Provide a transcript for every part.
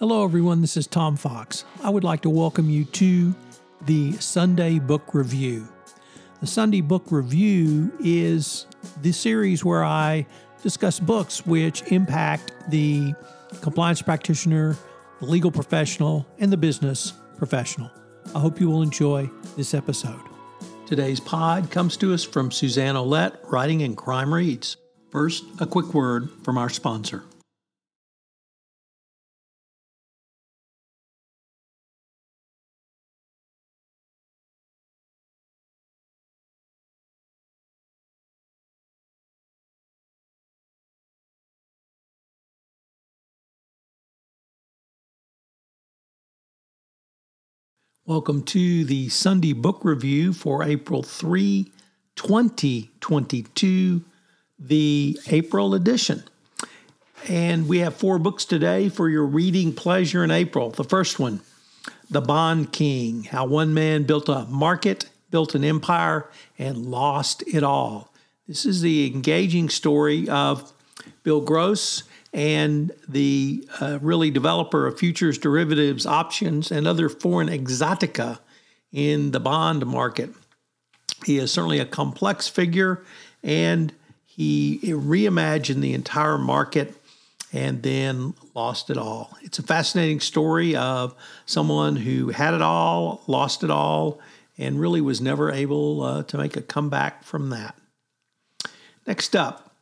Hello, everyone. This is Tom Fox. I would like to welcome you to the Sunday Book Review. The Sunday Book Review is the series where I discuss books which impact the compliance practitioner, the legal professional, and the business professional. I hope you will enjoy this episode. Today's pod comes to us from Suzanne Olette, writing in Crime Reads. First, a quick word from our sponsor. Welcome to the Sunday Book Review for April 3, 2022, the April edition. And we have four books today for your reading pleasure in April. The first one, The Bond King How One Man Built a Market, Built an Empire, and Lost It All. This is the engaging story of Bill Gross and the uh, really developer of futures, derivatives, options, and other foreign exotica in the bond market. He is certainly a complex figure, and he reimagined the entire market and then lost it all. It's a fascinating story of someone who had it all, lost it all, and really was never able uh, to make a comeback from that. Next up,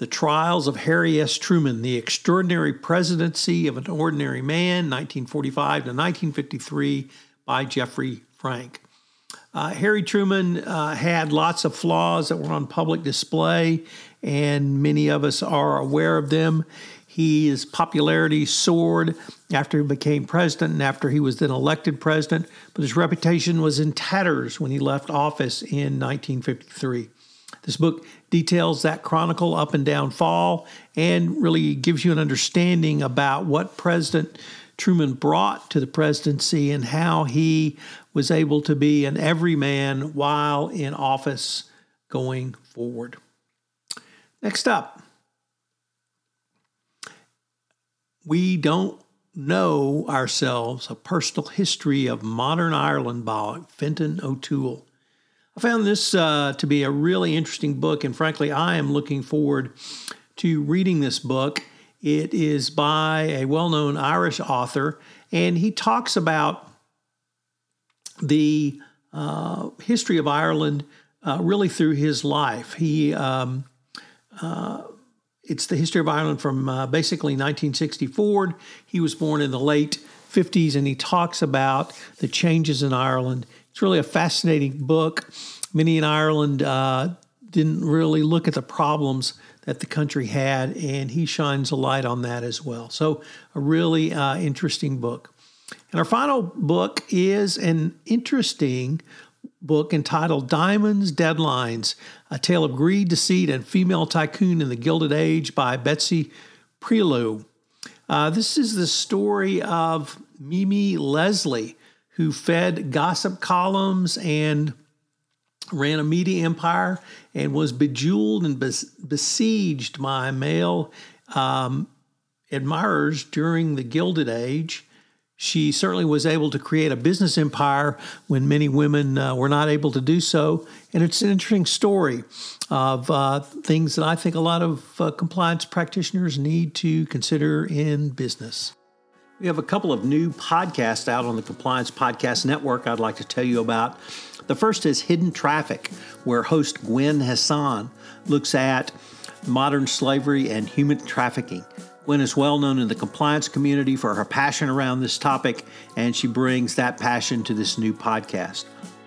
the Trials of Harry S. Truman, The Extraordinary Presidency of an Ordinary Man, 1945 to 1953, by Jeffrey Frank. Uh, Harry Truman uh, had lots of flaws that were on public display, and many of us are aware of them. His popularity soared after he became president and after he was then elected president, but his reputation was in tatters when he left office in 1953. This book details that chronicle up and down fall and really gives you an understanding about what President Truman brought to the presidency and how he was able to be an everyman while in office going forward. Next up, we don't know ourselves a personal history of modern Ireland by Fintan O'Toole. I found this uh, to be a really interesting book, and frankly, I am looking forward to reading this book. It is by a well known Irish author, and he talks about the uh, history of Ireland uh, really through his life. He um, uh, it's the history of Ireland from uh, basically 1964. He was born in the late 50s, and he talks about the changes in Ireland it's really a fascinating book. Many in Ireland uh, didn't really look at the problems that the country had, and he shines a light on that as well. So, a really uh, interesting book. And our final book is an interesting book entitled Diamonds Deadlines A Tale of Greed, Deceit, and Female Tycoon in the Gilded Age by Betsy Prioleau. Uh, this is the story of Mimi Leslie, who fed gossip columns and ran a media empire and was bejeweled and besieged by male um, admirers during the Gilded Age. She certainly was able to create a business empire when many women uh, were not able to do so. And it's an interesting story of uh, things that I think a lot of uh, compliance practitioners need to consider in business. We have a couple of new podcasts out on the Compliance Podcast Network I'd like to tell you about. The first is Hidden Traffic, where host Gwen Hassan looks at modern slavery and human trafficking. Gwen is well known in the compliance community for her passion around this topic, and she brings that passion to this new podcast.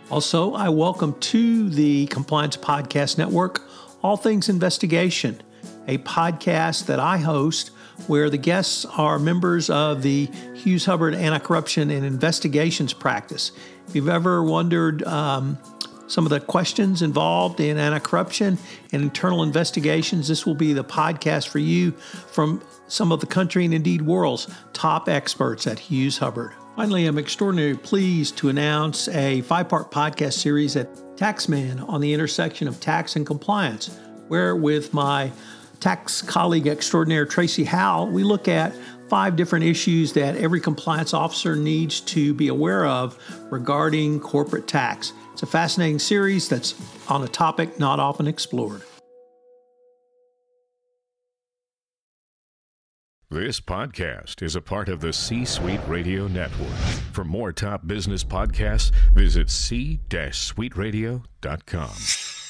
Also, I welcome to the Compliance Podcast Network All Things Investigation, a podcast that I host where the guests are members of the Hughes Hubbard Anti Corruption and Investigations practice. If you've ever wondered um, some of the questions involved in anti corruption and internal investigations, this will be the podcast for you from some of the country and indeed world's top experts at Hughes Hubbard. Finally, I'm extraordinarily pleased to announce a five part podcast series at Taxman on the intersection of tax and compliance, where with my tax colleague extraordinaire Tracy Howell, we look at five different issues that every compliance officer needs to be aware of regarding corporate tax. It's a fascinating series that's on a topic not often explored. This podcast is a part of the C Suite Radio Network. For more top business podcasts, visit c-suiteradio.com.